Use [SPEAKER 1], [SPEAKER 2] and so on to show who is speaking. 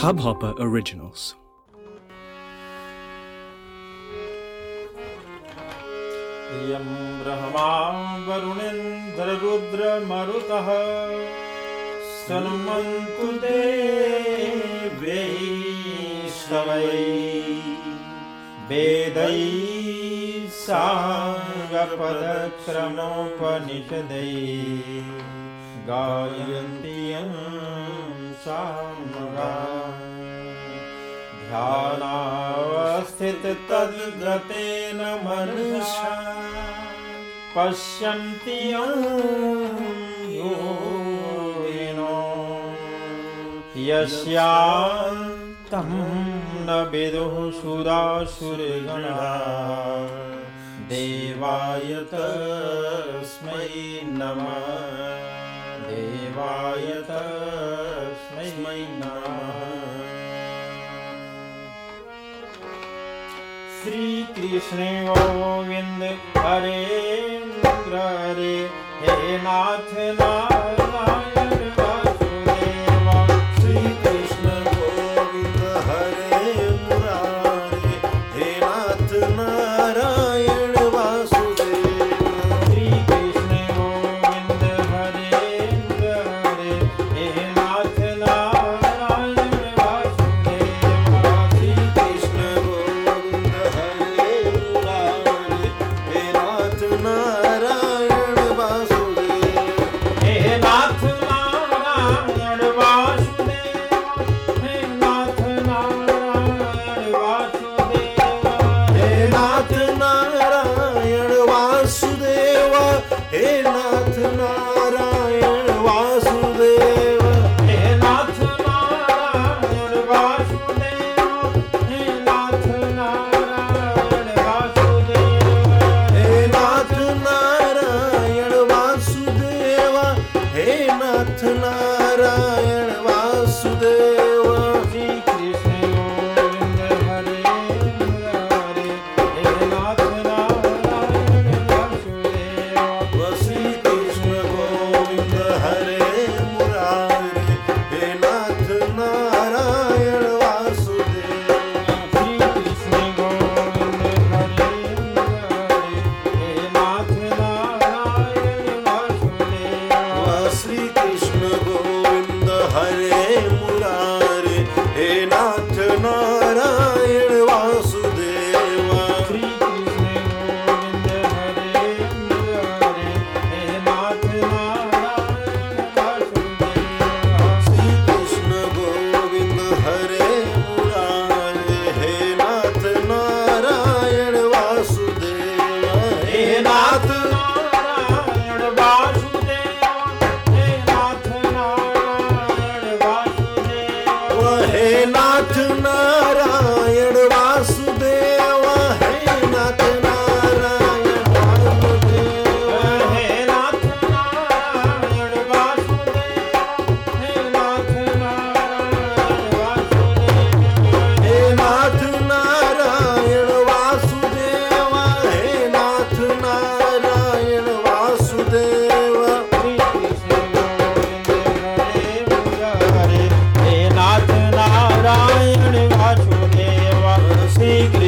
[SPEAKER 1] Hubhopper Originals.
[SPEAKER 2] यं ब्रह्मां वरुणेन्द्ररुद्रमरुतः सन्मन्तु देवेश्वरै वेदै साङ्गपदक्रमोपनिषदै गायन्ति यं साङ्गा ध्यानास्थिततद्गतेन मनुषा पश्यन्ति यौ गोविनो न विदुः विदुःसुरासुरगणः देवाय तस्मै नमः। देवाय तस्मै नमः। श्रीकृष्ण गोविन्द हरे। हे नाथ
[SPEAKER 3] नारायणेवा हरे हे नाथ नारायण
[SPEAKER 2] நாச்சு நார Secret.